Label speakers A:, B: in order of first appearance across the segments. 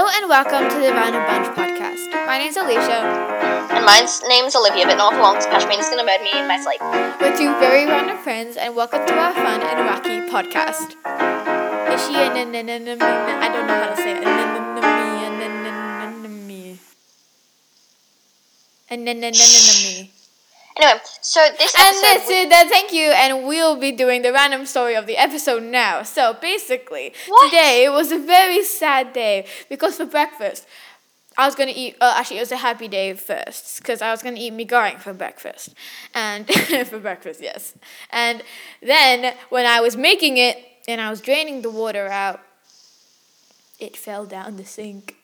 A: Hello and welcome to the Random Bunch podcast. My name's Alicia.
B: And my name's Olivia, but not for long, because Pashmin's gonna murder me in my sleep.
A: We're two very random friends, and welcome to our fun and wacky podcast. Is she a n- n- n- n- I don't know how to say it. An- n-
B: Anyway, so this
A: And this
B: we-
A: is the thank you, and we'll be doing the random story of the episode now. So basically,
B: What?
A: today was a very sad day because for breakfast, I was gonna eat. Uh, actually, it was a happy day first because I was gonna eat mi goreng for breakfast, and for breakfast, yes. And then when I was making it and I was draining the water out, it fell down the sink.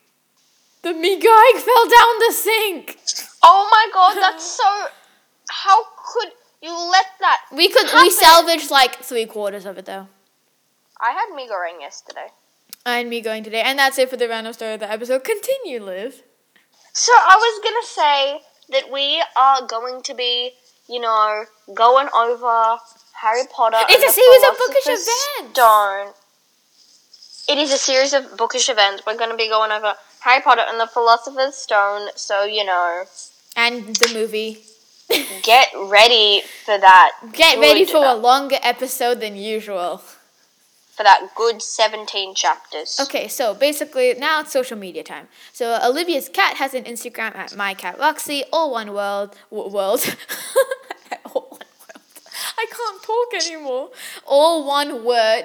A: The mi goreng fell down the sink.
B: oh my god, that's so. How could you let that?
A: We could we salvaged like three quarters of it though.
B: I had me going yesterday.
A: And me going today. And that's it for the random story of the episode. Continue, Liv.
B: So I was gonna say that we are going to be, you know, going over Harry Potter.
A: It's a series of bookish events.
B: Stone. It is a series of bookish events. We're going to be going over Harry Potter and the Philosopher's Stone. So you know,
A: And the movie.
B: Get ready for that.
A: Get ready for a longer episode than usual.
B: for that good seventeen chapters.
A: Okay, so basically now it's social media time. So Olivia's cat has an Instagram at mycatroxy, all one world, w- world. all one world. I can't talk anymore. All one word.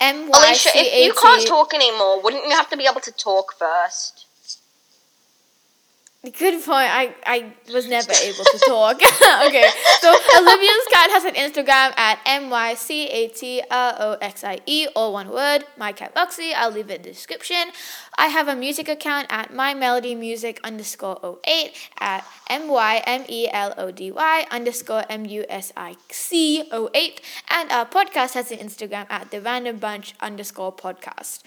A: M Y
B: Alicia, if you can't talk anymore, wouldn't you have to be able to talk first?
A: Good point. I, I was never able to talk. okay, so Olivia's Scott has an Instagram at M Y C A T R O X I E, all one word, my cat Roxy. I'll leave it in the description. I have a music account at my melody music underscore 08 at M Y M E L O D Y underscore M U S I C 08. And our podcast has an Instagram at the random bunch underscore podcast.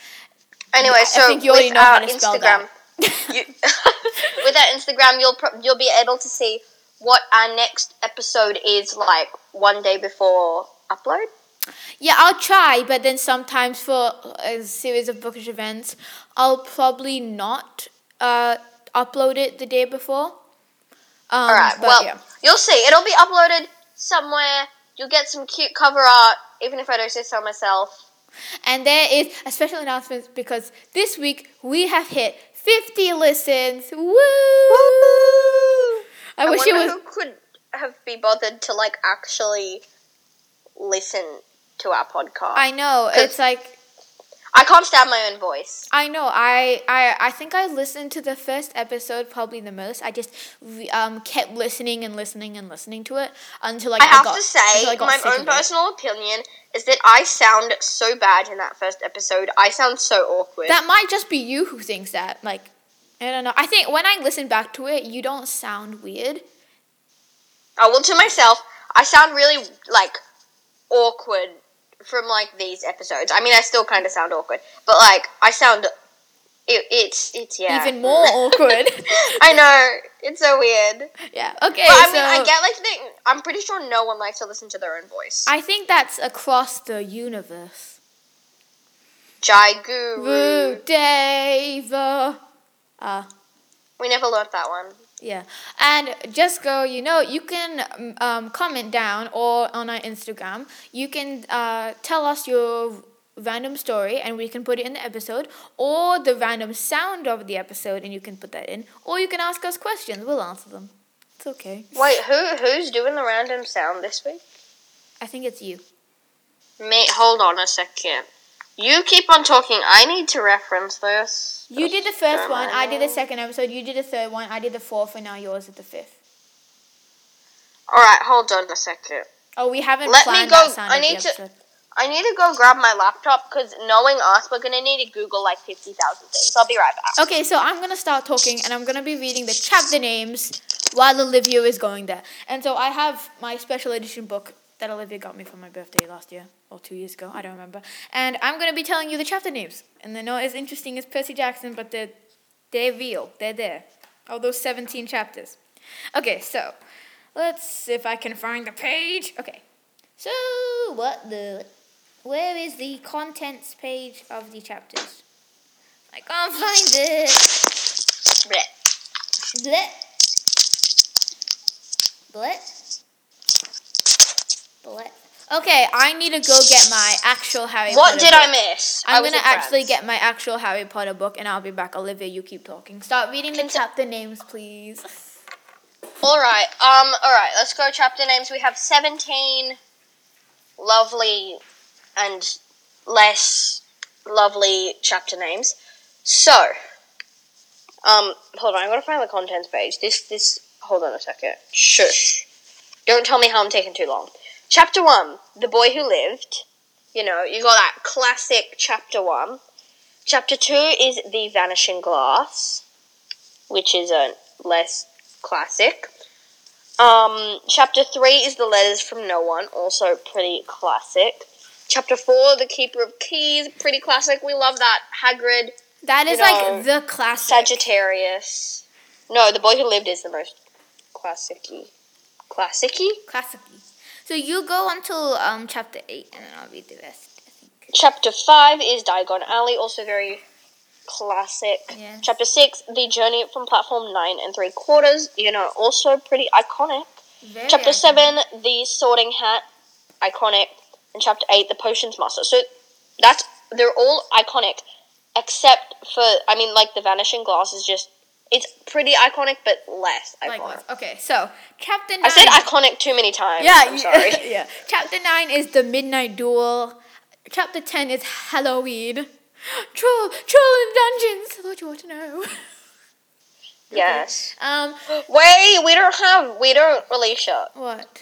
B: Anyway, so I
A: think you already know how to spell
B: Instagram,
A: that.
B: You, with our Instagram, you'll pro- you'll be able to see what our next episode is like one day before upload.
A: Yeah, I'll try, but then sometimes for a series of bookish events, I'll probably not uh, upload it the day before. Um,
B: All right.
A: but
B: Well,
A: yeah.
B: you'll see. It'll be uploaded somewhere. You'll get some cute cover art, even if I don't say so myself.
A: And there is a special announcement because this week we have hit 50 listens. Woo! I,
B: I
A: wish it was.
B: who could have be bothered to like actually listen to our podcast.
A: I know. It's like.
B: I can't stand my own voice.
A: I know. I, I I think I listened to the first episode probably the most. I just um kept listening and listening and listening to it until like
B: I have
A: got,
B: to say, my own personal opinion is that I sound so bad in that first episode. I sound so awkward.
A: That might just be you who thinks that. Like, I don't know. I think when I listen back to it, you don't sound weird.
B: oh well, to myself, I sound really like awkward from like these episodes. I mean, I still kind of sound awkward, but like I sound. It, it's it's yeah.
A: Even more awkward.
B: I know it's so weird.
A: yeah. Okay.
B: But I
A: so
B: mean, I get like the. I'm pretty sure no one likes to listen to their own voice.
A: I think that's across the universe.
B: Jai Guru.
A: Deva. Uh,
B: We never learned that one.
A: Yeah. And just go, you know, you can um, comment down or on our Instagram. You can uh, tell us your random story and we can put it in the episode or the random sound of the episode and you can put that in or you can ask us questions. We'll answer them. It's okay.
B: Wait, who who's doing the random sound this week?
A: I think it's you.
B: Mate, hold on a second. You keep on talking. I need to reference this.
A: You did the first one, I did the second episode, you did the third one, I did the fourth, and now yours is the fifth.
B: All right, hold on a second.
A: Oh, we haven't
B: Let me go- I need to-
A: episode.
B: I need to go grab my laptop because knowing us, we're gonna need to Google like fifty thousand things. I'll be right back.
A: Okay, so I'm gonna start talking and I'm gonna be reading the chapter names while Olivia is going there. And so I have my special edition book that Olivia got me for my birthday last year or two years ago, I don't remember. And I'm gonna be telling you the chapter names. And they're not as interesting as Percy Jackson, but they're they're real. They're there. All those 17 chapters. Okay, so let's see if I can find the page. Okay. So what the where is the contents page of the chapters? I can't find it.
B: Blech.
A: Blit. Blit. Okay, I need to go get my actual Harry Potter book.
B: What
A: Potter
B: did
A: book.
B: I miss? I
A: I'm
B: was
A: gonna actually
B: friends.
A: get my actual Harry Potter book and I'll be back. Olivia, you keep talking. Start reading the
B: Can-
A: chapter names, please.
B: All right. Um. All right. Let's go. Chapter names. We have seventeen lovely and less lovely chapter names. So, um, hold on. I gotta find the contents page. This. This. Hold on a second. Shush. Don't tell me how I'm taking too long. Chapter one. The boy who lived. You know, you got that classic chapter one. Chapter two is the vanishing glass, which is a less classic. Um, chapter three is the letters from no one, also pretty classic. Chapter four, the keeper of keys, pretty classic. We love that. Hagrid,
A: That is
B: You know,
A: like the classic.
B: Sagittarius. No, the boy who lived is the most classicy. Classicy.
A: Classic. So you go until um chapter eight, and then I'll read the rest. I think.
B: Chapter five is Diagon Alley, also very classic.
A: Yes.
B: Chapter six, the journey from platform nine and three quarters. You know, also pretty iconic.
A: Very
B: Chapter
A: iconic.
B: seven, the Sorting Hat, iconic, and chapter eight, the Potions Master. So that's they're all iconic, except for I mean, like the Vanishing Glass is just it's pretty iconic, but less iconic.
A: Likewise. Okay, so chapter nine.
B: I said iconic too many times.
A: Yeah,
B: I'm sorry.
A: yeah. Chapter nine is the midnight duel. Chapter ten is Halloween. Troll, troll in dungeons. What you want to know?
B: yes.
A: Um,
B: Wait, we don't have we don't, Alicia.
A: what?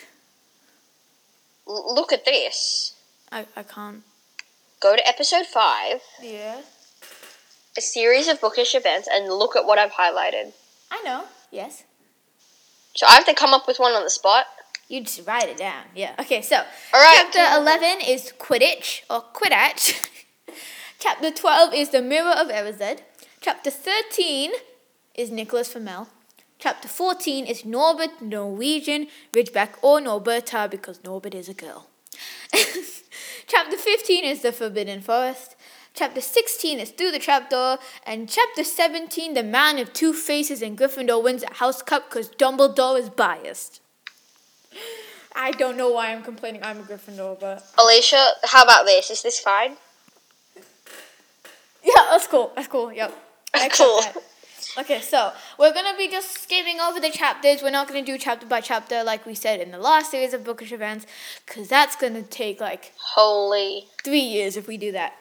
B: L- look at this.
A: I I can't.
B: Go to episode five,
A: Yeah.
B: A series of bookish events, and look at what I've highlighted.
A: I know. Yes.
B: So I have to come up with one on the spot.
A: You just write it down. Yeah. Okay. So
B: All right.
A: chapter eleven is Quidditch or Quidditch. chapter twelve is the Mirror of Erised. Chapter thirteen is Nicholas Flamel. Chapter fourteen is Norbert Norwegian Ridgeback or Norberta because Norbert is a girl. chapter fifteen is the Forbidden Forest. Chapter 16 is Through the Trapdoor, and Chapter 17, The Man of Two Faces and Gryffindor wins a House Cup because Dumbledore is biased. I don't know why I'm complaining. I'm a Gryffindor, but
B: Alicia, how about this? Is this fine?
A: yeah, that's cool. That's cool. Yep. That's
B: Cool.
A: that. Okay, so we're gonna be just skimming over the chapters. We're not gonna do chapter by chapter like we said in the last series of bookish events, because that's gonna take like
B: Holy.
A: three years if we do that.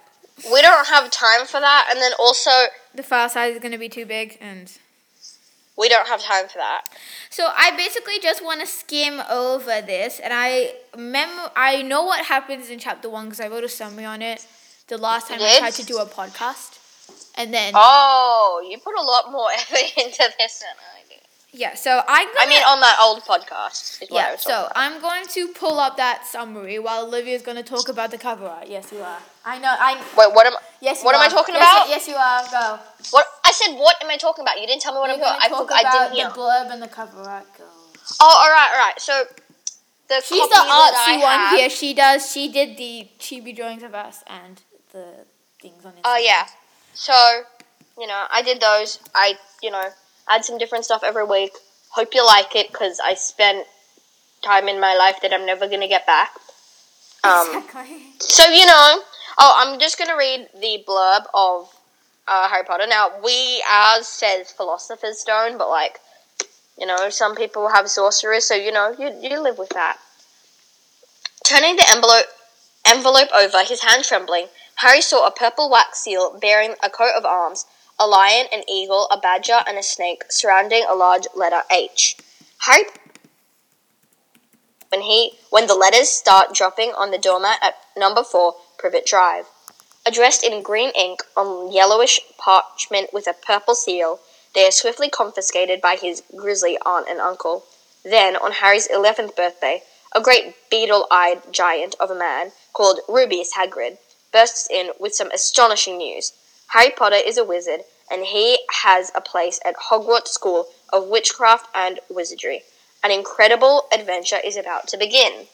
B: We don't have time for that, and then also
A: The file size is gonna be too big, and
B: we don't have time for that.
A: So I basically just want to skim over this, and I mem- I know what happens in chapter one because I wrote a summary on it the last time I
B: did?
A: tried to do a podcast, and then
B: Oh, you put a lot more effort into this than I.
A: yeah. So I'm
B: I mean, on that old podcast is what I
A: yeah.
B: was
A: So
B: about.
A: I'm going to pull up that summary while Olivia's going to talk about the cover art. Yes, you are. I know. I
B: Wait, what am
A: yes.
B: What am I talking
A: Yes,
B: about?
A: Yes, you are. Go.
B: what? I said, what am I talking about? You didn't tell me what
A: You're
B: I'm
A: going
B: talking.
A: to
B: I. I
A: about
B: didn't
A: the
B: hear.
A: blurb and the cover art. Go.
B: Oh, all right, all right. So the
A: She's the
B: I
A: artsy one
B: have-
A: here. She does. She did the chibi drawings of us and the things on it.
B: Oh yeah. So, you know, I did those. I, you know, add some different stuff every week. Hope you like it because I spent time in my life that I'm never gonna get back. Um,
A: Exactly.
B: so you know, oh, I'm just gonna read the blurb of uh, Harry Potter. Now, we ours says Philosopher's Stone, but like, you know, some people have sorcerers, so you know, you you live with that. Turning the envelope envelope over, his hand trembling, Harry saw a purple wax seal bearing a coat of arms, a lion, an eagle, a badger, and a snake surrounding a large letter H. Harry when he when the letters start dropping on the doormat at number four Privet Drive. Addressed in green ink on yellowish parchment with a purple seal, they are swiftly confiscated by his grisly aunt and uncle. Then, on Harry's eleventh birthday, a great beetle-eyed giant of a man called Rubeus Hagrid bursts in with some astonishing news. Harry Potter is a wizard, and he has a place at Hogwarts School of Witchcraft and Wizardry. An incredible adventure is about to begin.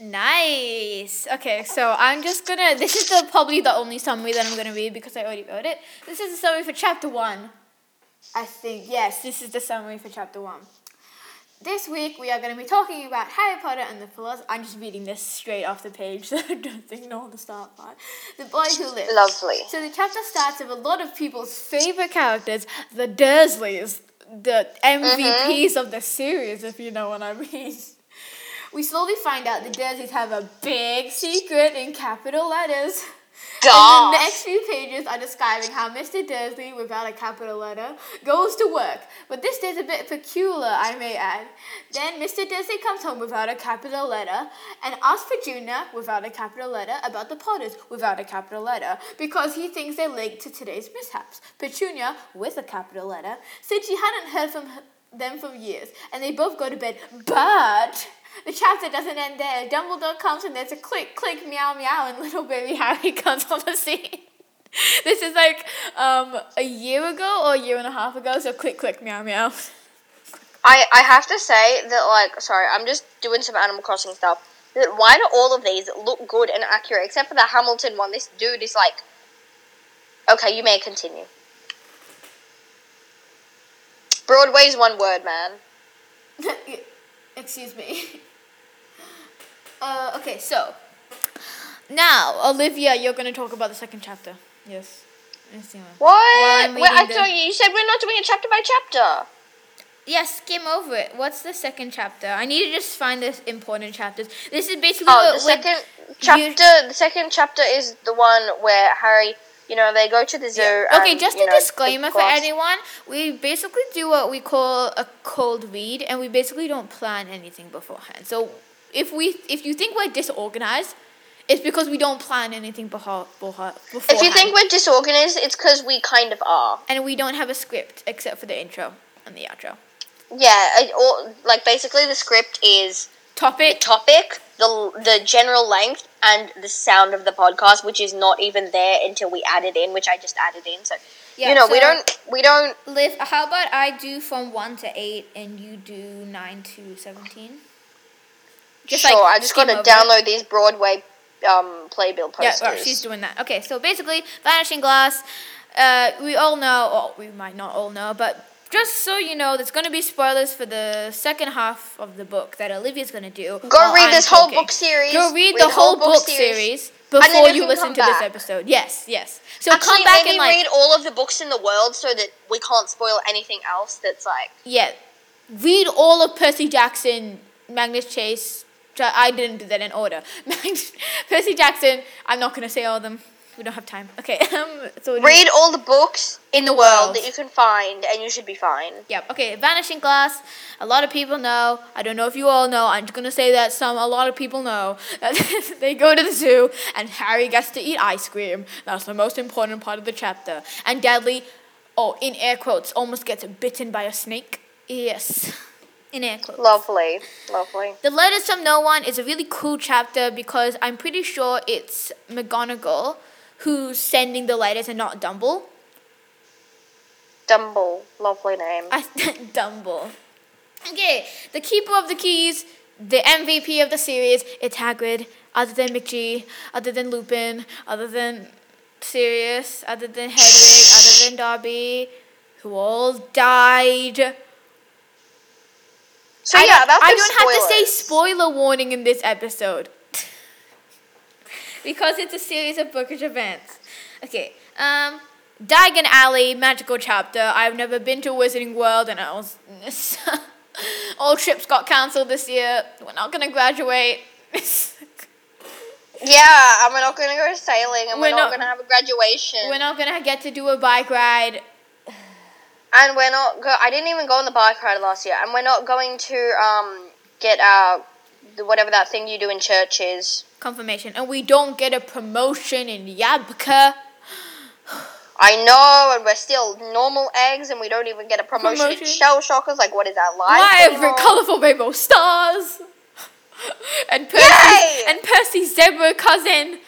A: Nice. Okay, so I'm just gonna. This is the probably the only summary that I'm gonna read because I already wrote it. This is the summary for chapter one. I think yes, this is the summary for chapter one. This week we are going to be talking about Harry Potter and the Philosopher. I'm just reading this straight off the page, so I don't ignore the start part. The Boy Who Lived.
B: Lovely.
A: So the chapter starts with a lot of people's favorite characters, the Dursleys, the MVPs mm-hmm. of the series, if you know what I mean. We slowly find out the Dursleys have a big secret in capital letters. And the next few pages are describing how Mr. Dursley, without a capital letter, goes to work. But this is a bit peculiar, I may add. Then Mr. Dursley comes home without a capital letter and asks Petunia, without a capital letter, about the Potters, without a capital letter, because he thinks they're linked to today's mishaps. Petunia, with a capital letter, said she hadn't heard from them for years, and they both go to bed. But the chapter doesn't end there. Dumbledore comes and there's a click, click, meow, meow, and little baby Harry comes on the scene. This is like um, a year ago or a year and a half ago, so click, click, meow, meow.
B: I, I have to say that, like, sorry, I'm just doing some Animal Crossing stuff. That why do all of these look good and accurate, except for the Hamilton one? This dude is like. Okay, you may continue. Broadway's one word, man.
A: Excuse me. Uh, okay, so now Olivia, you're gonna talk about the second chapter. Yes. Yes, you are.
B: What?
A: I'm
B: Wait, I
A: the-
B: thought you, you said we're not doing it chapter by chapter.
A: Yes, skim over it. What's the second chapter? I need to just find the important chapters. This is basically
B: Oh, the second chapter. The second chapter is the one where Harry, you know, they go to the zoo.
A: Yeah. Okay,
B: and,
A: just a
B: know,
A: disclaimer for anyone. We basically do what we call a cold read, and we basically don't plan anything beforehand. So if we, if you think we're disorganized, it's because we don't plan anything beho- beho- beforehand.
B: If you think we're disorganized, it's because we kind of are.
A: and we don't have a script except for the intro and the outro.
B: Yeah, it, or, like basically the script is the
A: Topic.
B: topic, the the general length, and the sound of the podcast, which is not even there until we add it in, which I just added in. So
A: Yeah,
B: you know, we don't we don't.
A: Liv, how about I do from one to eight, and you do nine to seventeen? Just,
B: sure,
A: like,
B: I just got to
A: over it.
B: download these Broadway um, playbill
A: Yeah,
B: posters.
A: well, she's doing that. Okay, so basically, Vanishing Glass, uh, we all know, or we might not all know, but just so you know, there's going to be spoilers for the second half of the book that Olivia's going to do.
B: Go read
A: I'm
B: this whole book series.
A: Go read, the whole book series, before
B: you
A: you listen to this episode. Yes, yes. So
B: Actually,
A: come back
B: maybe
A: and like,
B: read all of the books in the world so that we can't spoil anything else. That's like
A: yeah, read all of Percy Jackson, Magnus Chase. I didn't do that in order. Percy Jackson. I'm not going to say all of them. We don't have time. Okay. Um, so
B: read all the books
A: in the
B: world
A: world.
B: that you can find, and you should be fine.
A: Yep. Okay. Vanishing Glass. A lot of people know. I don't know if you all know. I'm just gonna say that some a lot of people know that they go to the zoo and Harry gets to eat ice cream. That's the most important part of the chapter. And Dudley, oh, in air quotes, almost gets bitten by a snake. Yes. In air quotes.
B: Lovely, lovely.
A: The Letters from No One is a really cool chapter because I'm pretty sure it's McGonagall who's sending the letters and not Dumble.
B: Dumble, lovely name.
A: I Dumble. Okay, the keeper of the keys, the MVP of the series, it's Hagrid. Other than McGee, other than Lupin, other than Sirius, other than Hedwig, other than Dobby, who all died.
B: So
A: I
B: yeah,
A: don't, I don't have to say spoiler warning in this episode because it's a series of bookish events. Okay, um, Diagon Alley magical chapter. I've never been to Wizarding World, and I was all trips got cancelled this year. We're not gonna graduate.
B: Yeah, and we're not going to go sailing, and we're,
A: We're
B: not,
A: not-
B: going to have a graduation,
A: We're not gonna get to do a bike ride.
B: and we're not. Go- I didn't even go on the bike ride last year, and we're not going to um get our whatever that thing you do in church is.
A: Confirmation, and we don't get a promotion in Yabka.
B: I know, and we're still normal eggs, and we don't even get a promotion, in shell shockers. Like, what is that like?
A: Why every colourful rainbow stars? and
B: Yay!
A: Percy and Percy's zebra cousin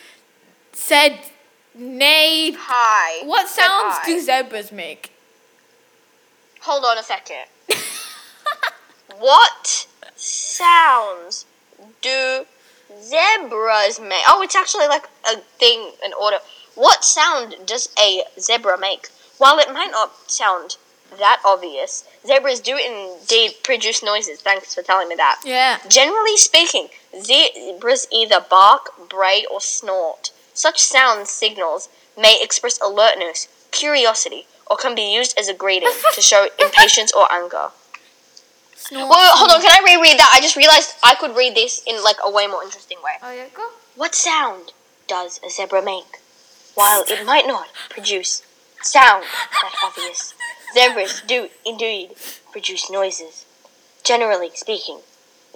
A: said, "Nay."
B: Hi.
A: What sounds
B: hi.
A: do zebras make?
B: Hold on a second. what sounds do zebras make? Oh, it's actually like a thing, an order. What sound does a zebra make? While it might not sound that obvious, zebras do indeed produce noises. Thanks for telling me that.
A: Yeah.
B: Generally speaking, zebras either bark, bray, or snort. Such sound signals may express alertness, curiosity, or can be used as a greeting to show impatience or anger.
A: Snort,
B: Wait, wait, hold on, can I reread that? I just realized I could read this in like a way more interesting way.
A: Oh yeah, go.
B: What sound does a zebra make? While it might not produce sound that obvious, zebras do indeed produce noises. Generally speaking,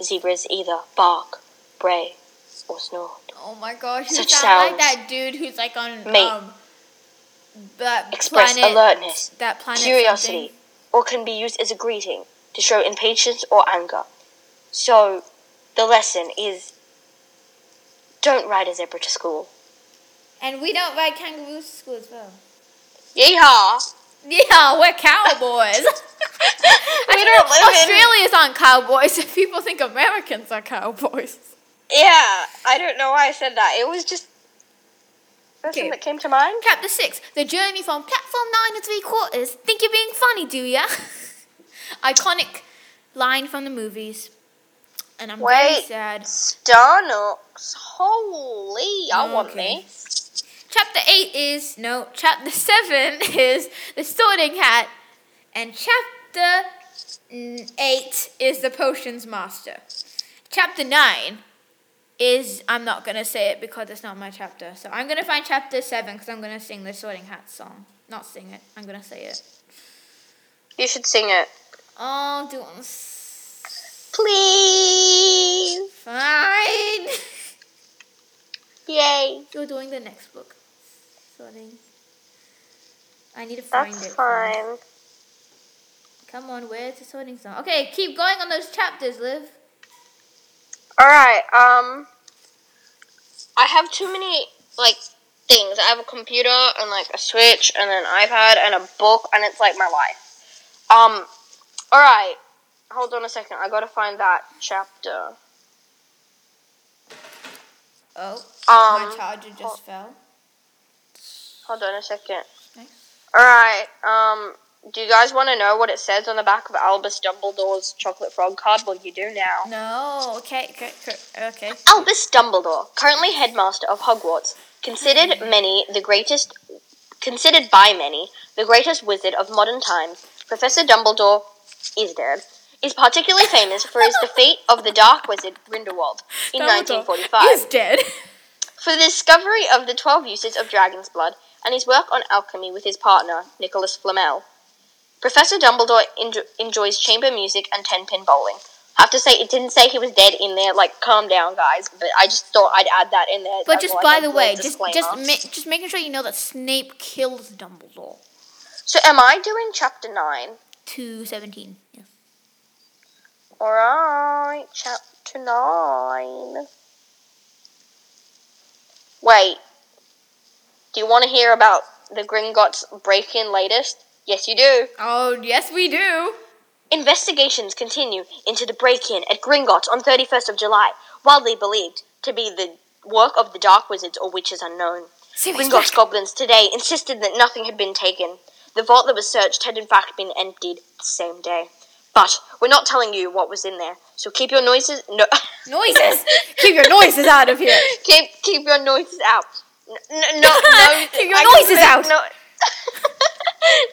B: zebras either bark, bray, or snort.
A: Oh my gosh, you
B: Such
A: sound like that dude who's like on
B: may
A: um that
B: Express
A: planet,
B: alertness,
A: that planet
B: curiosity,
A: something.
B: or can be used as a greeting to show impatience or anger. So, the lesson is don't ride a zebra to school.
A: And we don't ride kangaroos to school as well.
B: Yeehaw!
A: Yeah, we're cowboys.
B: we don't live in.
A: Australia's aren't cowboys. If people think Americans are cowboys.
B: Yeah, I don't know why I said that. It was just first
A: Okay.
B: thing that came to mind.
A: Chapter six: The journey from platform nine and three quarters. Think you're being funny, do ya? Iconic line from the movies. And I'm very
B: Wait.
A: sad.
B: Starnox. Holy, I want
A: Okay.
B: this.
A: Chapter 8 is, no, chapter 7 is the sorting hat. And chapter mm, 8 is the potions master. Chapter 9 is, I'm not going to say it because it's not my chapter. So I'm going to find chapter 7 because I'm going to sing the sorting hat song. Not sing it, I'm going to say it.
B: You should sing it.
A: Oh, do
B: Please.
A: Fine.
B: Yay.
A: You're doing the next book. Sorting. I need to find
B: That's
A: it.
B: fine.
A: Come on, where's the sorting song? Okay, keep going on those chapters, Liv.
B: Alright, um I have too many like things. I have a computer and like a switch and an iPad and a book and it's like my life. Um alright. Hold on a second. I gotta find that chapter.
A: Oh,
B: Um
A: my charger just
B: hold-
A: fell.
B: hold on a second. Alright, um do you guys want to know what it says on the back of Albus Dumbledore's chocolate frog card? Well, you do now.
A: No, okay, okay, okay, okay.
B: Albus Dumbledore, currently headmaster of Hogwarts, considered many the greatest considered by many the greatest wizard of modern times, Professor Dumbledore is dead. Is particularly famous for his defeat of the Dark Wizard Grindelwald in
A: Dumbledore
B: 1945,
A: He's dead.
B: for the discovery of the twelve uses of dragon's blood, and his work on alchemy with his partner Nicholas Flamel. Professor Dumbledore enjo- enjoys chamber music and ten-pin bowling. I have to say, it didn't say he was dead in there. Like, calm down, guys. But I just thought I'd add that in there.
A: But just
B: like
A: by the way, just just ma- just making sure you know that Snape kills Dumbledore.
B: So, am I doing chapter nine?
A: Two seventeen. Yeah.
B: All right, chapter nine. Wait. Do you want to hear about the Gringotts break-in latest? Yes, you do.
A: Oh yes, we do.
B: Investigations continue into the break-in at Gringotts on 31st of July, widely believed to be the work of the Dark Wizards or witches unknown. Gringotts goblins today insisted that nothing had been taken. The vault that was searched had in fact been emptied the same day. But we're not telling you what was in there, so keep your noises no
A: Noises. Keep your noises out of here.
B: keep keep your noises out. N- n- no, no,
A: Keep your
B: I
A: noises out.
B: No-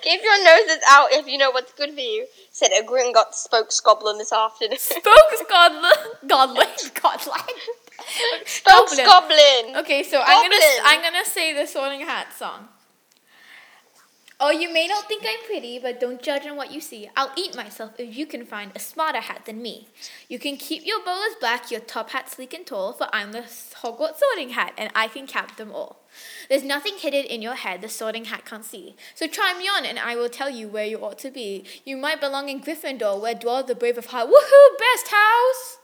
B: keep your noses out if you know what's good for you," said a Gringotts spokes goblin this afternoon.
A: Spokes godlin, godlin, godlike.
B: spokes goblin.
A: Okay, so I'm gonna I'm gonna say the Sorting Hat song. Oh, you may not think I'm pretty, but don't judge on what you see. I'll eat myself if you can find a smarter hat than me. You can keep your bowlers black, your top hat sleek and tall, for I'm the Hogwarts Sorting Hat, and I can cap them all. There's nothing hidden in your head the Sorting Hat can't see. So try me on, and I will tell you where you ought to be. You might belong in Gryffindor, where dwell the brave of heart. Woohoo! Best house.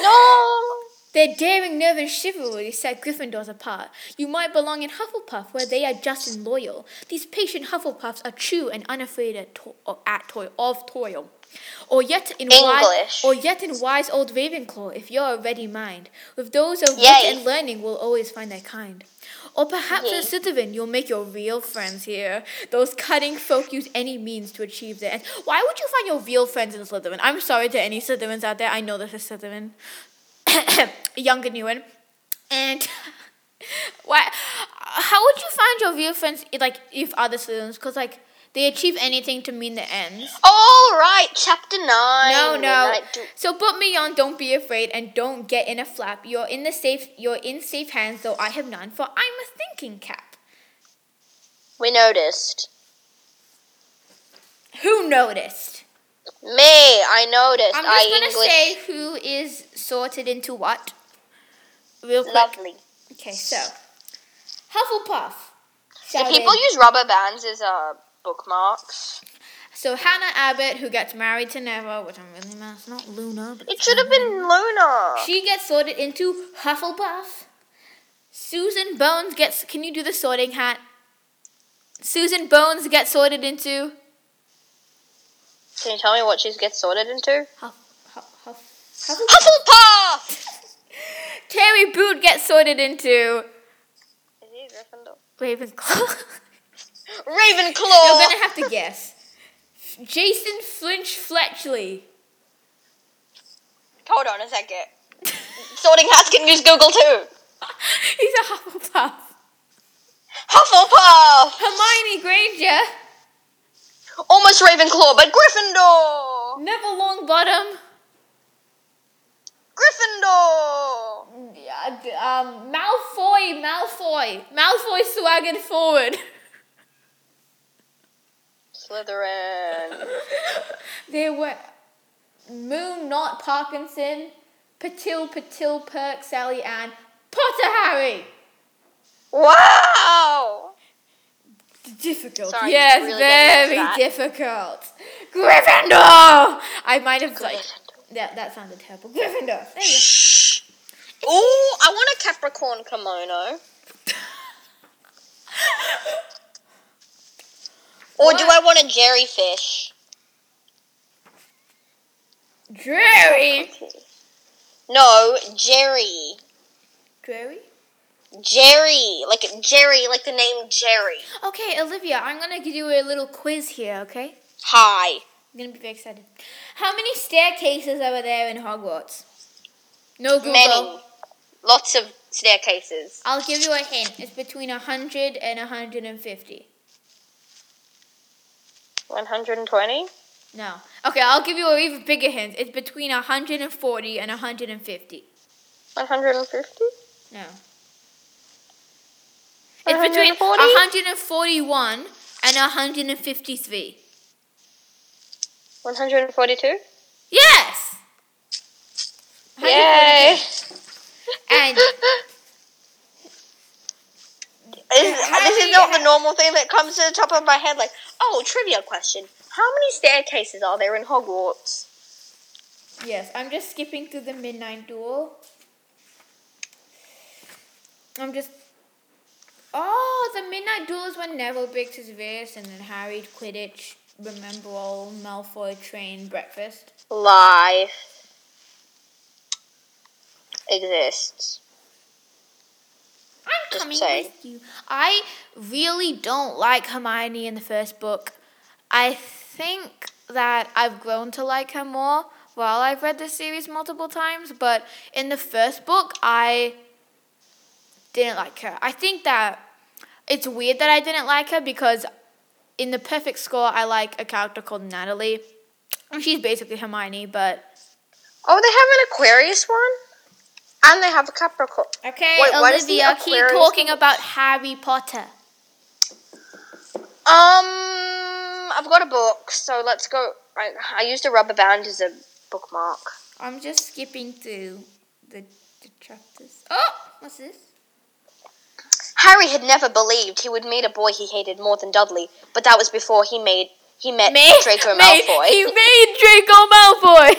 B: No.
A: Their daring nerve and chivalry set Gryffindors apart. You might belong in Hufflepuff, where they are just and loyal. These patient Hufflepuffs are true and unafraid at, to- at toil of toil. Or yet in wise, or yet in wise old Ravenclaw, if you're a ready mind. With those of wit and learning will always find their kind. Or perhaps
B: Yay.
A: in Slytherin, you'll make your real friends here. Those cutting folk use any means to achieve their ends. Why would you find your real friends in Slytherin? I'm sorry to any Slytherins out there. I know this is Slytherin. Younger Newen. And why? How would you find your real friends, like, if other students? Because, like, they achieve anything to mean the ends.
B: All right, chapter nine.
A: No, no. So put me on. Don't be afraid, and don't get in a flap. You're in the safe. You're in safe hands, though I have none. For I'm a thinking cap.
B: we noticed.
A: Who noticed?
B: Me, I noticed.
A: I'm
B: I
A: just gonna
B: English.
A: say who is sorted into what. Real quick.
B: Lovely.
A: Okay, so Hufflepuff.
B: Do people use rubber bands as uh, bookmarks?
A: So Hannah Abbott, who gets married to Neville, which I'm really mad, it's not Luna, but
B: It should have been Luna.
A: She gets sorted into Hufflepuff. Susan Bones gets. Can you do the sorting hat? Susan Bones gets sorted into
B: Can you tell me what she gets sorted into?
A: Huff, Huff, Huff, Hufflepuff.
B: Hufflepuff!
A: Terry Boot gets sorted into
B: Is he Gryffindor?
A: Ravenclaw.
B: Ravenclaw!
A: You're gonna have to guess. Jason Finch-Fletchley.
B: Hold on a second. Sorting hats can use Google too.
A: He's a Hufflepuff.
B: Hufflepuff!
A: Hermione Granger.
B: Almost Ravenclaw, but Gryffindor!
A: Neville Longbottom.
B: Gryffindor!
A: Yeah, um, Malfoy, Malfoy, Malfoy swagging forward.
B: Slytherin.
A: There were Moon, Nott Parkinson, Patil, Patil, Perk, Sally Ann, Potter Harry.
B: Wow!
A: Difficult.
B: Sorry,
A: yes,
B: really
A: very difficult. Gryffindor. I might have like
B: Gryffindor.
A: that. That sounded terrible. Gryffindor. There you
B: I want a Capricorn kimono. Or do I want a jellyfish?
A: Jerry.
B: No, Jerry.
A: Dreary.
B: Jerry. Like Jerry, like the name Jerry.
A: Okay, Olivia, I'm gonna give you a little quiz here. Okay.
B: Hi.
A: I'm gonna be very excited. How many staircases are there in Hogwarts? No Google.
B: Many. Lots of staircases.
A: I'll give you a hint. It's between 100 and 150.
B: 120?
A: No. Okay, I'll give you an even bigger hint. It's between 140 and 150.
B: 150?
A: No. It's between
B: 140?
A: 141 and 153.
B: 142?
A: Yes!
B: Yay!
A: And
B: Is, this is not the normal thing that comes to the top of my head. Like, oh, trivia question. How many staircases are there in Hogwarts?
A: Yes, I'm just skipping through the midnight duel. I'm just. Oh, the midnight duel is when Neville breaks his wrist and then Harry Quidditch. Remember all Malfoy train breakfast.
B: Life exists.
A: I'm
B: Just
A: coming
B: saying.
A: with you. I really don't like Hermione in the first book. I think that I've grown to like her more while I've read the series multiple times, but in the first book, I didn't like her. I think that it's weird that I didn't like her because in the perfect score, I like a character called Natalie. And She's basically Hermione, but
B: Oh, they have an Aquarius one? And they have a Capricorn.
A: okay,
B: Wait, what is
A: Olivia, keep talking
B: one?
A: about Harry Potter.
B: Um, I've got a book, so let's go. I, I used a rubber band as a bookmark.
A: I'm just skipping through the, the chapters. Oh, what's this?
B: Harry had never believed he would meet a boy he hated more than Dudley, but that was before he made he met
A: Made-
B: Draco
A: made-
B: Malfoy.
A: He made Draco Malfoy.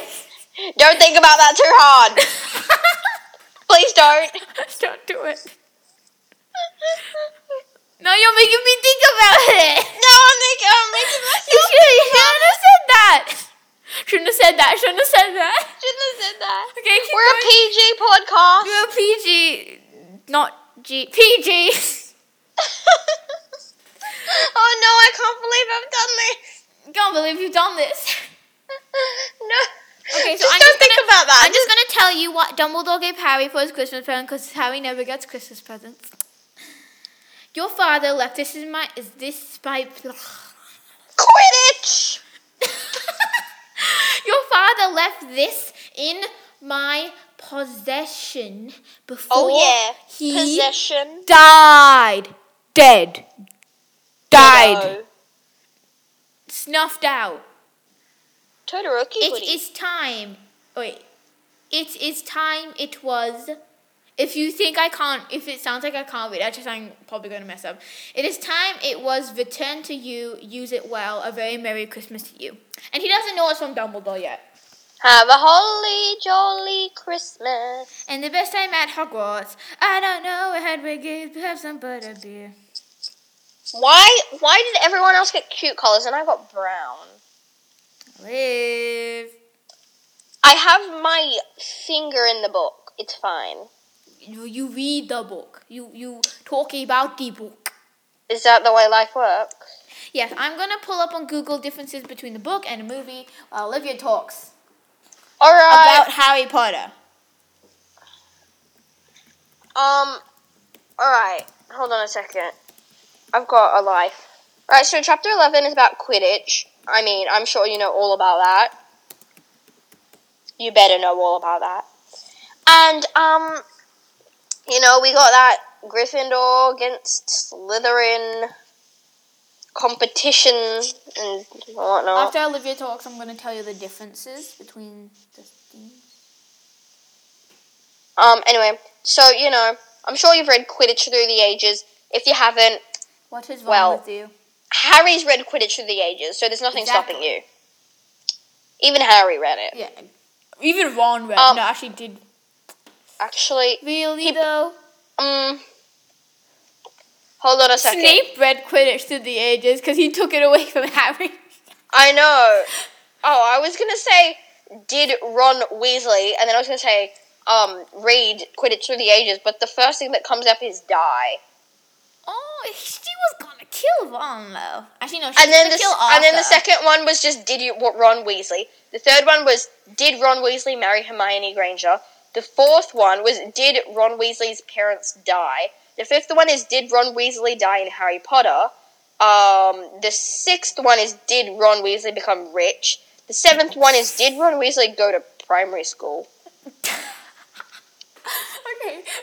B: Don't think about that too hard. Please don't.
A: Don't do it. No, you're making me think about it.
B: No, I'm making, I'm making
A: You
B: myself.
A: should, you shouldn't have said that. Shouldn't have said that. Shouldn't have said that.
B: Shouldn't have said that.
A: Okay,
B: We're a. PG podcast.
A: We're a PG, not G. PG.
B: oh no, I can't believe I've done this.
A: Can't believe you've done this.
B: no.
A: Okay, so
B: just
A: I'm
B: don't
A: just
B: think
A: gonna,
B: about that.
A: I'm just gonna tell you what Dumbledore gave Harry for his Christmas present because Harry never gets Christmas presents. Your father left this is my is this my
B: Quidditch.
A: Your father left this in my possession oh, before
B: Oh yeah.
A: he
B: Possession.
A: died. Dead. Died.
B: Ditto.
A: Snuffed out.
B: Todoroki
A: It is time. Wait. It is time. It was. If you think I can't, if it sounds like I can't read, I just I'm probably going to mess up. It is time. It was returned to you. Use it well. A very merry Christmas to you. And he doesn't know it's from Dumbledore yet.
B: Have a holly jolly Christmas.
A: And the best time at Hogwarts. I don't know where Hedwig is. Have some butterbeer.
B: Why? Why did everyone else get cute colors and I got brown?
A: Live.
B: I have my finger in the book. It's fine.
A: You, you read the book. You you talk about the book.
B: Is that the way life works?
A: Yes, I'm gonna pull up on Google differences between the book and the movie while Olivia talks
B: All right.
A: about Harry Potter.
B: Um. All right. Hold on a second. I've got a life. All right. So chapter eleven is about Quidditch. I mean, I'm sure you know all about that. You better know all about that. And um, you know, we got that Gryffindor against Slytherin competition and whatnot.
A: After Olivia talks, I'm gonna tell you the differences between the themes.
B: Um. Anyway, so you know, I'm sure you've read Quidditch through the ages. If you haven't,
A: What is wrong
B: Well,
A: with you?
B: Harry's read Quidditch through the ages, so there's nothing
A: Exactly.
B: stopping you. Even Harry read it.
A: Yeah, even Ron read.
B: Um,
A: no, actually, did
B: Actually,
A: really
B: he-
A: though.
B: um, hold on a second.
A: Snape read Quidditch through the ages because he took it away from Harry.
B: I know. Oh, I was gonna say, did Ron Weasley, and then I was gonna say, um, read Quidditch through the ages, but the first thing that comes up is die.
A: Oh, she was gonna kill Ron though. Actually, no, she
B: And then
A: gonna
B: the
A: kill
B: and then the second one was just did you what Ron Weasley. The third one was did Ron Weasley marry Hermione Granger. The fourth one was did Ron Weasley's parents die. The fifth one is did Ron Weasley die in Harry Potter. Um, the sixth one is did Ron Weasley become rich. The seventh one is did Ron Weasley go to primary school.
A: okay.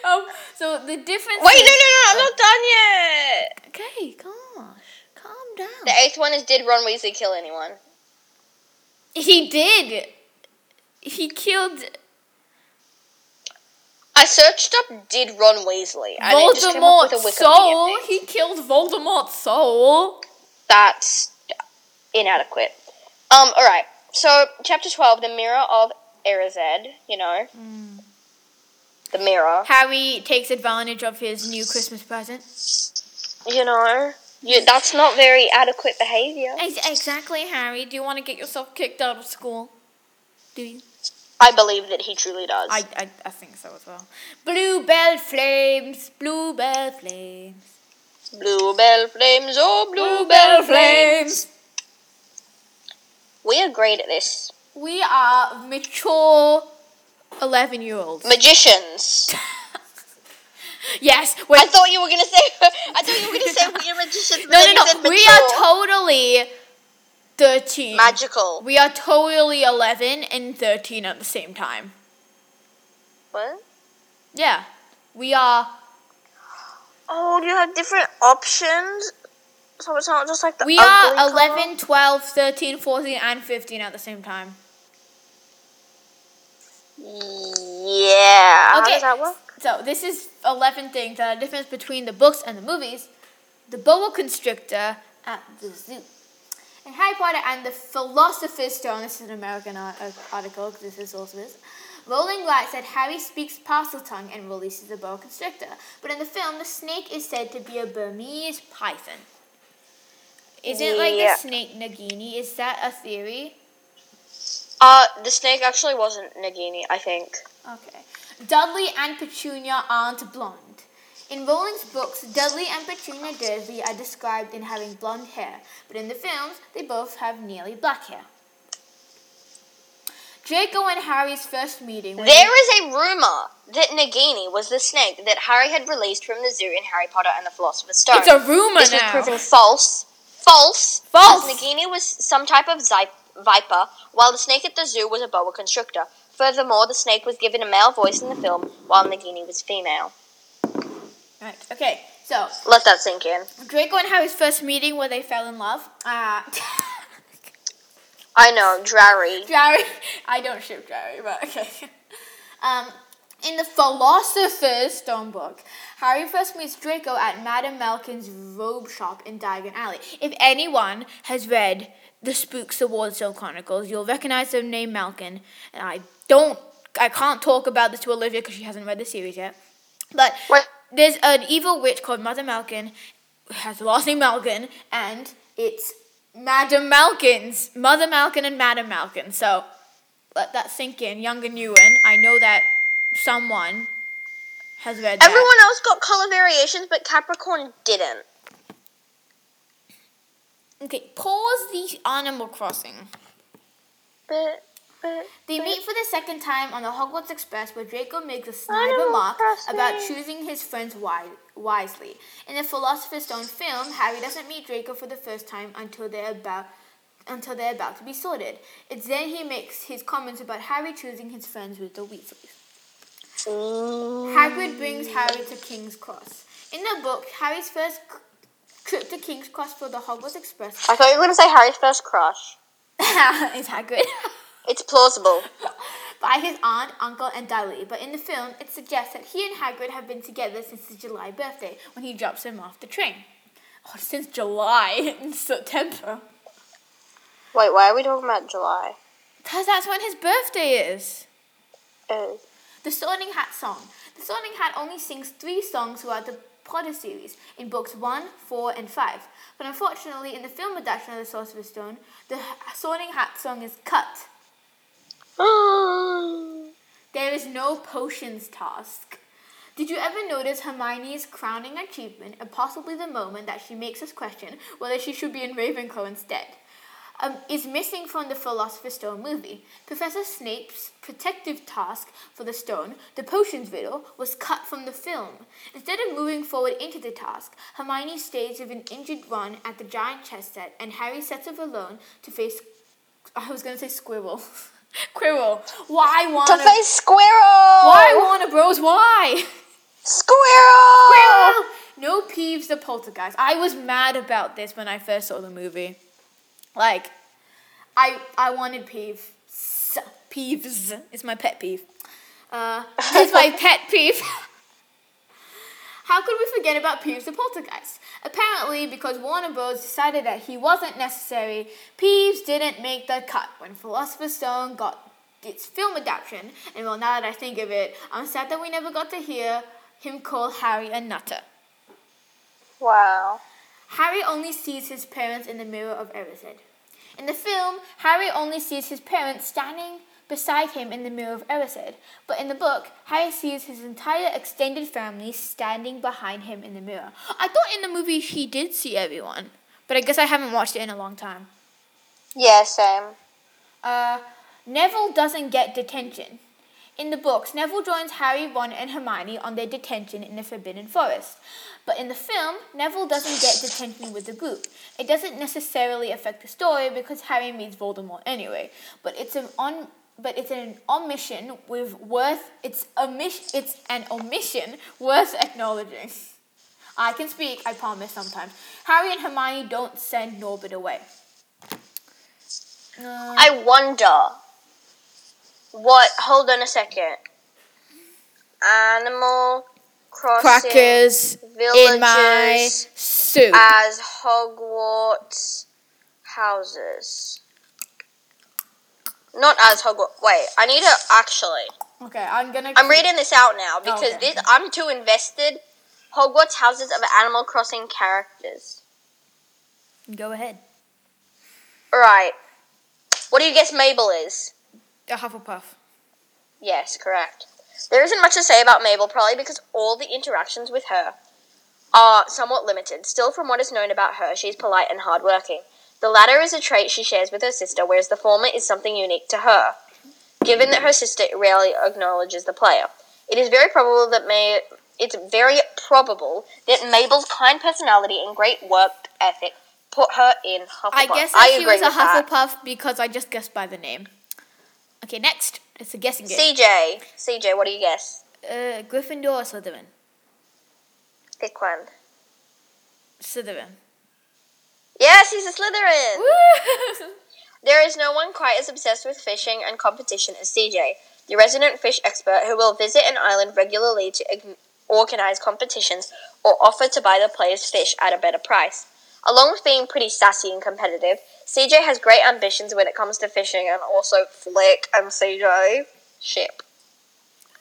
A: Um. So the difference.
B: Wait, no,
A: is-
B: no, no, I'm not done yet.
A: Okay, gosh, calm down.
B: The eighth one is did Ron Weasley kill anyone?
A: He did. He killed
B: I searched up did Ron Weasley and it just came up with a Wikipedia
A: soul.
B: thing.
A: He killed Voldemort's soul.
B: that's inadequate. Um, alright. So, chapter 12, the mirror of Erised, you know. The mirror.
A: Harry takes advantage of his new Christmas present.
B: You know. You, that's not very adequate behavior.
A: Ex- Exactly, Harry. Do you want to get yourself kicked out of school? Do you?
B: I believe that he truly does.
A: I, I, I think so as well. Bluebell flames, bluebell flames,
B: Bluebell flames, oh, bluebell flames. We are great at this.
A: We are mature eleven year olds.
B: Magicians.
A: yes.
B: I thought you were gonna say. I thought you were gonna say we are magicians.
A: No, no, no. We
B: mature.
A: are totally thirteen.
B: magical.
A: We are totally eleven and thirteen at the same time.
B: What?
A: Yeah, we are.
B: Oh, you have different options. So it's not just like the
A: We are
B: color?
A: 11, 12, 13, 14, and 15 at the same time.
B: Yeah. How
A: Okay.
B: does that work?
A: So this is 11 things that are difference between the books and the movies. The boa constrictor at the zoo. And Harry Potter and the Philosopher's Stone. This is an American art- article. 'cause This is also this. Rowling writes that Harry speaks Parseltongue and releases a boa constrictor, but in the film, the snake is said to be a Burmese python. Isn't like
B: Yeah.
A: the snake Nagini? Is that a theory?
B: Uh, the snake actually wasn't Nagini, I think.
A: Okay. Dudley and Petunia aren't blonde. In Rowling's books, Dudley and Petunia Dursley are described in having blonde hair, but in the films, they both have nearly black hair. Draco and Harry's first meeting. when
B: There is a rumor that Nagini was the snake that Harry had released from the zoo in Harry Potter and the Philosopher's Stone.
A: It's a rumor
B: this was proven false. False.
A: False.
B: As Nagini was some type of zi- viper, while the snake at the zoo was a boa constrictor. Furthermore, the snake was given a male voice in the film, while Nagini was female.
A: Right. Okay. So
B: Let that sink in.
A: Draco and Harry's first meeting where they fell in love. Uh,
B: I know, Drarry.
A: Jerry, I don't ship Jerry, but okay. Um, in the Philosopher's Stone book, Harry first meets Draco at Madame Malkin's robe shop in Diagon Alley. If anyone has read the Spooks the Wardstone Chronicles, you'll recognize the name Malkin. And I don't, I can't talk about this to Olivia because she hasn't read the series yet. But
B: What?
A: There's an evil witch called Mother Malkin, has the last name Malkin, and it's Madame Malkin's Mother Malkin and Madame Malkin. So let that sink in, young and Ewan. I know that someone has read that.
B: Everyone else got color variations, but Capricorn didn't.
A: Okay, pause the Animal Crossing.
B: But, but,
A: They meet for the second time on the Hogwarts Express where Draco makes a snide remark about choosing his friends wi- wisely. In the Philosopher's Stone film, Harry doesn't meet Draco for the first time until they're about until they're about to be sorted. It's then he makes his comments about Harry choosing his friends with the Weasleys.
B: Mm.
A: Hagrid brings Harry to King's Cross. In the book, Harry's first c- trip to King's Cross for the Hogwarts Express
B: I thought you were going to say Harry's first crush.
A: is Hagrid.
B: It's plausible.
A: by his aunt, uncle, and Dudley. But in the film, it suggests that he and Hagrid have been together since his July birthday, when he drops him off the train. Oh, since July in September.
B: Wait, why are we talking about July?
A: Because that's when his birthday is.
B: Uh,
A: The Sorting Hat song. The Sorting Hat only sings three songs throughout the Potter series, in books 1, 4, and 5. But unfortunately, in the film adaptation of The Sorcerer's Stone, the Sorting Hat song is cut. There is no potions task. Did you ever notice Hermione's crowning achievement and possibly the moment that she makes us question whether she should be in Ravenclaw instead? Um, is missing from the Philosopher's Stone movie. Professor Snape's protective task for the stone, the potions riddle, was cut from the film. Instead of moving forward into the task, Hermione stays with an injured Ron at the giant chess set, and Harry sets off alone to face. I was gonna say Squirrel. Quirrell. Why
B: want
A: to
B: face Squirrel!
A: Why Warner Bros? Why?
B: Squirrel!
A: Squirrel! No Peeves the Poltergeist. I was mad about this when I first saw the movie. Like, I I wanted Peeves. Peeves is my pet peeve. Uh, it's my pet peeve. How could we forget about Peeves the Poltergeist? Apparently, because Warner Bros. decided that he wasn't necessary, Peeves didn't make the cut when Philosopher's Stone got its film adaptation. And well, now that I think of it, I'm sad that we never got to hear him call Harry a nutter.
B: Wow.
A: Harry only sees his parents in the mirror of Erised. In the film, Harry only sees his parents standing beside him in the mirror of Erised, but in the book, Harry sees his entire extended family standing behind him in the mirror. I thought in the movie he did see everyone, but I guess I haven't watched it in a long time.
B: Yeah, same.
A: Uh, Neville doesn't get detention. In the books, Neville joins Harry, Ron, and Hermione on their detention in the Forbidden Forest. But in the film, Neville doesn't get detention with the group. It doesn't necessarily affect the story because Harry meets Voldemort anyway. But it's an on but it's an omission with worth it's a mis- it's an omission worth acknowledging. I can speak, I promise sometimes. Harry and Hermione don't send Norbert away. Uh,
B: I wonder what. Hold on a second. Animal Crossing
A: crackers in my soup.
B: as Hogwarts houses. Not as Hogwarts. Wait, I need to actually.
A: Okay, I'm gonna.
B: I'm reading this out now oh, because
A: Okay.
B: this I'm too invested. Hogwarts houses of Animal Crossing characters.
A: Go ahead.
B: Alright. What do you guess Mabel is?
A: A Hufflepuff.
B: Yes, correct. There isn't much to say about Mabel, probably because all the interactions with her are somewhat limited. Still, from what is known about her, she's polite and hardworking. The latter is a trait she shares with her sister, whereas the former is something unique to her, given that her sister rarely acknowledges the player. It is very probable that May. It's very probable that Mabel's kind personality and great work ethic put her in Hufflepuff.
A: I guess
B: I
A: she
B: agree
A: was a
B: with that.
A: Hufflepuff because I just guessed by the name. Okay, next. It's a guessing game.
B: CJ, CJ, what do you guess?
A: Uh, Gryffindor or Slytherin?
B: Pick one.
A: Slytherin.
B: Yes, he's a Slytherin.
A: Woo!
B: There is no one quite as obsessed with fishing and competition as CJ, the resident fish expert who will visit an island regularly to organize competitions or offer to buy the players' fish at a better price. Along with being pretty sassy and competitive, CJ has great ambitions when it comes to fishing and also Flick and CJ ship.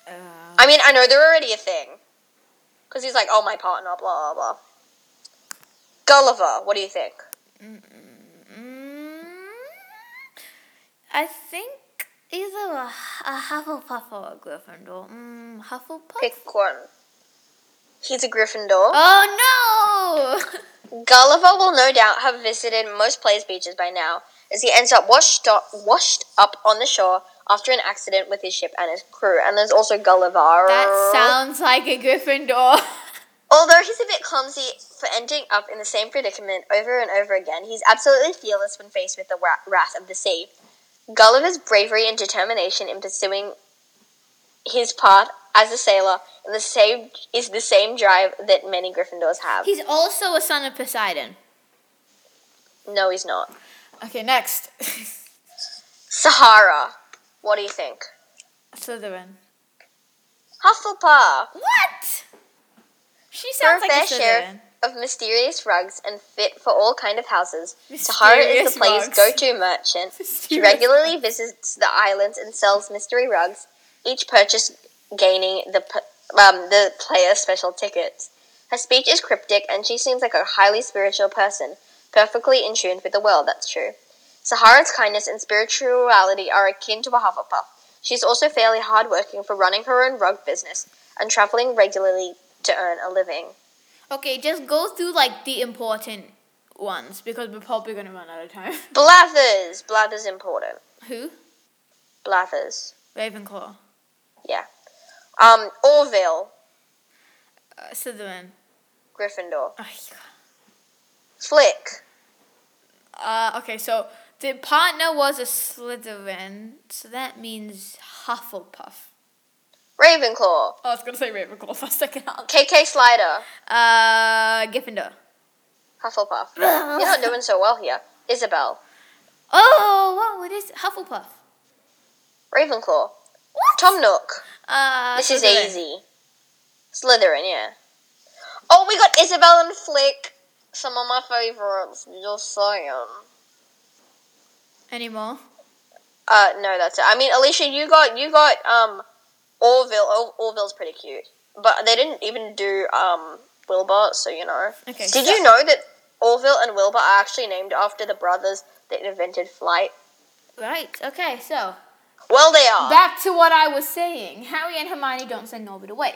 A: Uh,
B: I mean, I know they're already a thing. Because he's like, oh, my partner, blah, blah, blah. Gulliver, what do you think?
A: mm, I think either a, a Hufflepuff or a Gryffindor. Mm, Hufflepuff?
B: Pick one. He's a Gryffindor.
A: Oh no!
B: Gulliver will no doubt have visited most players' beaches by now, as he ends up washed up, washed up on the shore after an accident with his ship and his crew. And there's also Gulliver.
A: that sounds like a Gryffindor.
B: Although he's a bit clumsy for ending up in the same predicament over and over again, he's absolutely fearless when faced with the wrath of the sea. Gulliver's bravery and determination in pursuing his part as a sailor in the same is the same drive that many Gryffindors have.
A: He's also a son of Poseidon.
B: no, he's not.
A: Okay, next.
B: Sahara. What do you think?
A: Slytherin.
B: Hufflepuff.
A: What? She
B: For a
A: sounds like a
B: fair share of mysterious rugs and fit for all kind of houses, Sahara is the play's
A: rugs.
B: go-to merchant. She regularly visits the islands and sells mystery rugs, each purchase gaining the um, the player special tickets. Her speech is cryptic, and she seems like a highly spiritual person, perfectly in tune with the world. That's true. Sahara's kindness and spirituality are akin to a Hufflepuff. She's also fairly hardworking for running her own rug business and traveling regularly to earn a living.
A: Okay, just go through like the important ones because we're probably gonna run out of time.
B: Blathers. Blathers important.
A: Who?
B: Blathers.
A: Ravenclaw.
B: Yeah. Um, Orville.
A: Uh, Slytherin.
B: Gryffindor.
A: Oh,
B: Flick.
A: Uh, okay, so the partner was a Slytherin, so that means Hufflepuff.
B: Ravenclaw.
A: Oh, I was gonna say Ravenclaw for a second.
B: KK Slider.
A: Uh, Gryffindor.
B: Hufflepuff. You're not doing so well here. Isabelle.
A: Oh, wow, what is Hufflepuff?
B: Ravenclaw.
A: What?
B: Tom Nook.
A: Uh,
B: This is easy. Slytherin, yeah. Oh, we got Isabelle and Flick. Some of my favorites. Just saying.
A: Any more?
B: Uh, no, that's it. I mean, Alicia, you got you got um Orville. Orville's pretty cute, but they didn't even do um Wilbur, so you know.
A: Okay.
B: Did
A: so-
B: you know that Orville and Wilbur are actually named after the brothers that invented flight?
A: Right. Okay. So
B: Well, they are.
A: back to what I was saying. Harry and Hermione don't send Norbert away.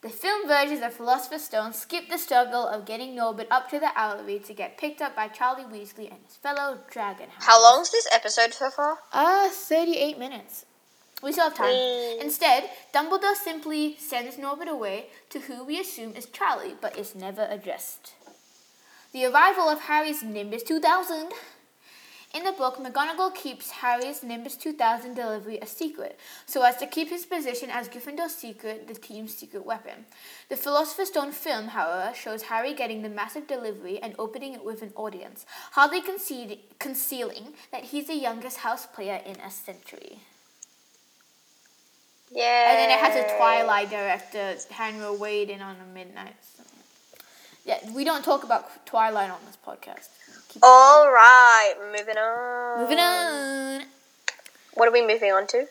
A: The film versions of Philosopher's Stone skip the struggle of getting Norbert up to the Owlery to get picked up by Charlie Weasley and his fellow dragon.
B: How long's this episode so far?
A: Uh, 38 minutes. We still have time.
B: Mm.
A: Instead, Dumbledore simply sends Norbert away to who we assume is Charlie, but is never addressed. The arrival of Harry's Nimbus 2000. In the book, McGonagall keeps Harry's Nimbus 2000 delivery a secret, so as to keep his position as Gryffindor's secret, the team's secret weapon. The Philosopher's Stone film, however, shows Harry getting the massive delivery and opening it with an audience, hardly concealing that he's the youngest house player in a century.
B: Yeah.
A: And then it has a Twilight director, Henry Wade, in on a midnight. So. Yeah, we don't talk about Twilight on this podcast. Keep
B: All right, moving on.
A: moving on.
B: what are we moving on to?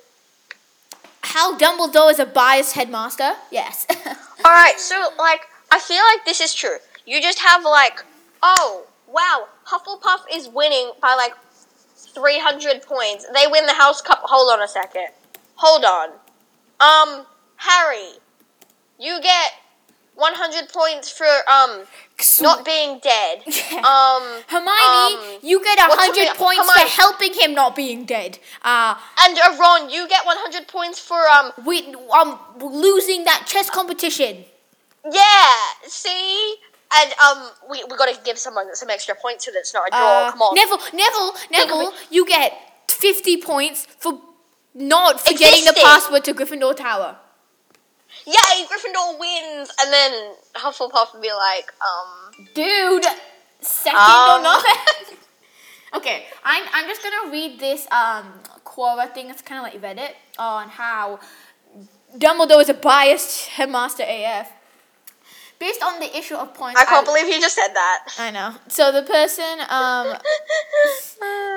A: How Dumbledore is a biased headmaster? Yes.
B: All right, so like I feel like this is true. You just have like, oh wow, Hufflepuff is winning by like three hundred points. They win the House Cup. Hold on a second. Hold on. Um, Harry, you get one hundred points for um not being dead.
A: Yeah.
B: Um,
A: Hermione,
B: um,
A: you get a hundred points
B: Hermione-
A: for helping him not being dead. Uh,
B: and uh, Ron, you get one hundred points for um
A: we um losing that chess competition.
B: Yeah, see? And um we we gotta give someone some extra points so that it's not a draw.
A: Uh,
B: Come on.
A: Neville, Neville, Neville, you get fifty points for not forgetting the password to Gryffindor Tower.
B: Yay, Gryffindor wins and then Hufflepuff would be like, um
A: Dude, second
B: Um.
A: or not? okay, I'm, I'm just gonna read this um Quora thing. It's kind of like Reddit on how Dumbledore is a biased headmaster AF. Based on the issue of points,
B: I can't believe he just said that.
A: I know. So the person, um,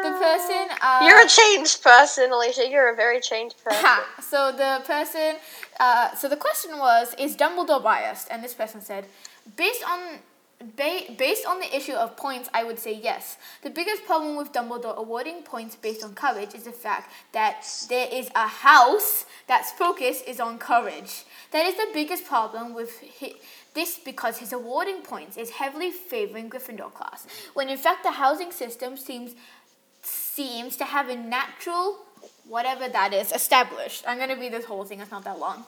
A: the person, uh,
B: You're a changed person, Alicia. You're a very changed person.
A: Ha. So the person, uh, so the question was, is Dumbledore biased? And this person said, based on ba- based on the issue of points, I would say yes. The biggest problem with Dumbledore awarding points based on courage is the fact that there is a house that's focus is on courage. That is the biggest problem with hi- this because his awarding points is heavily favoring Gryffindor class, when in fact the housing system seems seems to have a natural whatever that is established. I'm gonna read this whole thing. It's not that long.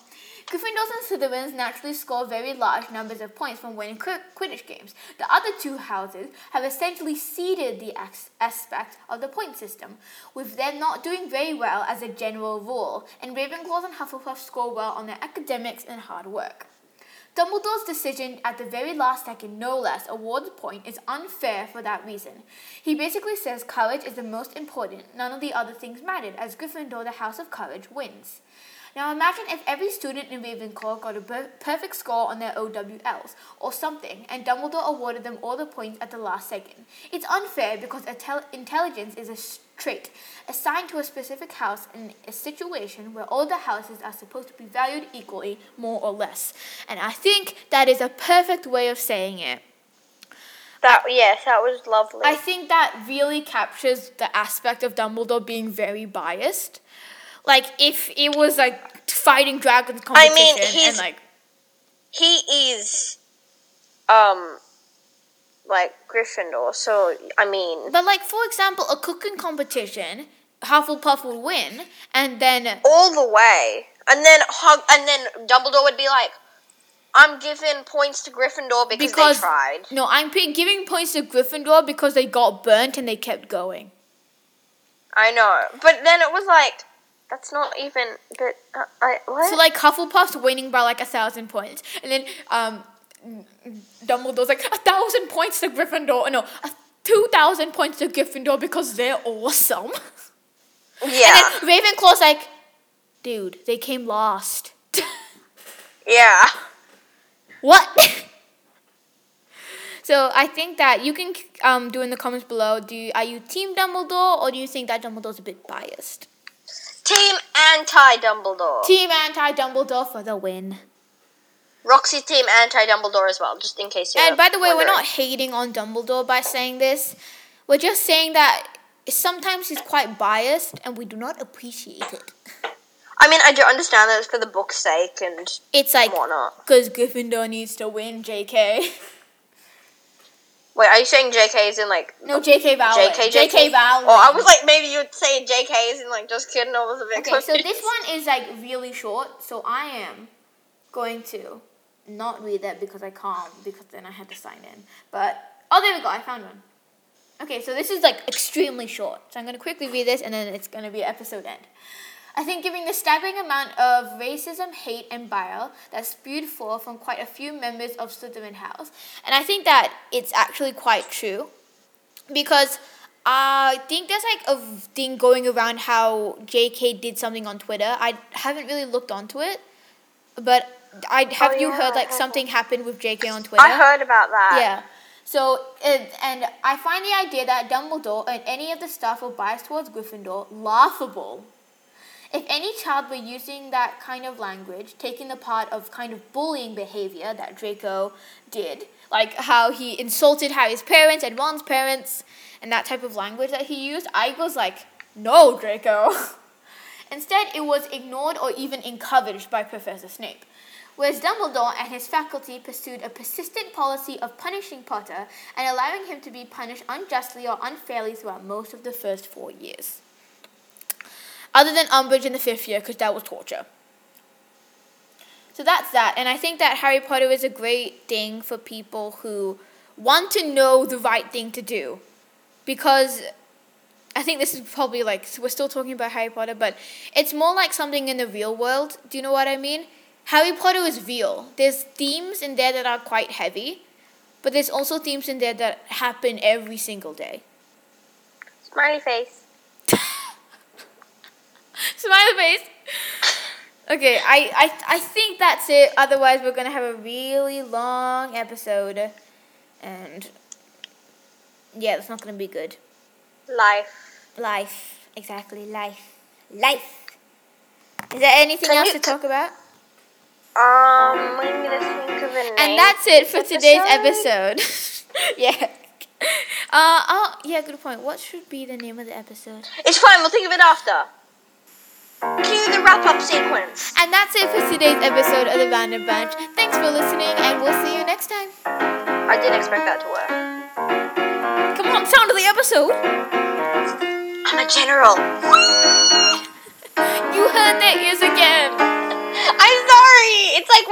A: Gryffindors and Slytherins naturally score very large numbers of points from winning Quidditch games. The other two houses have essentially ceded the aspect of the point system, with them not doing very well as a general rule, and Ravenclaws and Hufflepuff score well on their academics and hard work. Dumbledore's decision at the very last second, no less, award the point is unfair for that reason. He basically says courage is the most important, none of the other things mattered, as Gryffindor, the House of Courage, wins. Now imagine if every student in Ravenclaw got a per- perfect score on their OWLs, or something, and Dumbledore awarded them all the points at the last second. It's unfair because intel- intelligence is a trait assigned to a specific house in a situation where all the houses are supposed to be valued equally, more or less. And I think that is a perfect way of saying it.
B: That yes, that was lovely.
A: I think that really captures the aspect of Dumbledore being very biased. Like if it was like fighting dragons competition I
B: mean,
A: and
B: he's-
A: like
B: he is um like Gryffindor, so I mean
A: but like for example a cooking competition, Hufflepuff would win and then
B: all the way. And then hug and then Dumbledore would be like, I'm giving points to Gryffindor because,
A: because
B: they tried.
A: no, I'm p- giving points to Gryffindor because they got burnt and they kept going.
B: I know. But then it was like that's not even but uh, I what?
A: So like Hufflepuff's winning by like a thousand points, and then um, Dumbledore's like a thousand points to Gryffindor. No, a two thousand points to Gryffindor because they're awesome.
B: yeah.
A: And then Ravenclaw's like, dude, they came last.
B: yeah.
A: what? so I think that you can um do in the comments below. Do you, are you Team Dumbledore or do you think that Dumbledore's a bit biased?
B: Team anti Dumbledore.
A: Team anti Dumbledore for the win.
B: Roxy team anti Dumbledore as well, just in case you're
A: And by the way, we're not hating on Dumbledore by saying this. We're just saying that sometimes he's quite biased and we do not appreciate it.
B: I mean, I do understand that it's for the book's sake and
A: It's like, because Gryffindor needs to win, JK.
B: Wait, are you saying JK is in like
A: No, JK Rowling.
B: JK,
A: JK Rowling.
B: Oh, I was like, maybe you'd say JK is in like just kidding. I was a bit
A: Okay, so this one is like really short, so I am going to not read that because I can't, because then I had to sign in. But, oh, there we go, I found one. Okay, so this is like extremely short. So I'm going to quickly read this and then it's going to be episode end. I think giving the staggering amount of racism, hate, and bile that spewed forth from quite a few members of Slytherin House, and I think that it's actually quite true, because I think there's like a thing going around how J.K. did something on Twitter. I haven't really looked onto it, but I oh, have
B: Oh,
A: you
B: yeah,
A: heard like something happened with J.K. on Twitter?
B: I heard about that.
A: Yeah. So, and, and I find the idea that Dumbledore and any of the staff were biased towards Gryffindor laughable. If any child were using that kind of language, taking the part of kind of bullying behavior that Draco did, like how he insulted Harry's parents and Ron's parents, and that type of language that he used, I was like, no, Draco. Instead, it was ignored or even encouraged by Professor Snape. Whereas Dumbledore and his faculty pursued a persistent policy of punishing Potter and allowing him to be punished unjustly or unfairly throughout most of the first four years. Other than Umbridge in the fifth year, because that was torture. So that's that. And I think that Harry Potter is a great thing for people who want to know the right thing to do. Because I think this is probably like, we're still talking about Harry Potter, but it's more like something in the real world. Do you know what I mean? Harry Potter is real. There's themes in there that are quite heavy, but there's also themes in there that happen every single day.
B: Smiley face.
A: Smiley face. Okay, I, I, I think that's it. Otherwise, we're going to have a really long episode. And yeah, it's not going to be good.
B: Life.
A: Life. Exactly. Life. Life. Is there anything
B: Can
A: else to talk about?
B: Um, I'm gonna think of a name.
A: And that's it for today's
B: episode.
A: episode. yeah. Uh, oh, yeah, good point. What should be the name of the episode?
B: It's fine. We'll think of it after. Cue the wrap up sequence.
A: And that's it for today's episode of the Random Bunch. Thanks for listening, and we'll see you next time.
B: I didn't expect that to work.
A: Come on, sound of the episode.
B: I'm a general.
A: You heard their ears again.
B: I'm sorry. It's like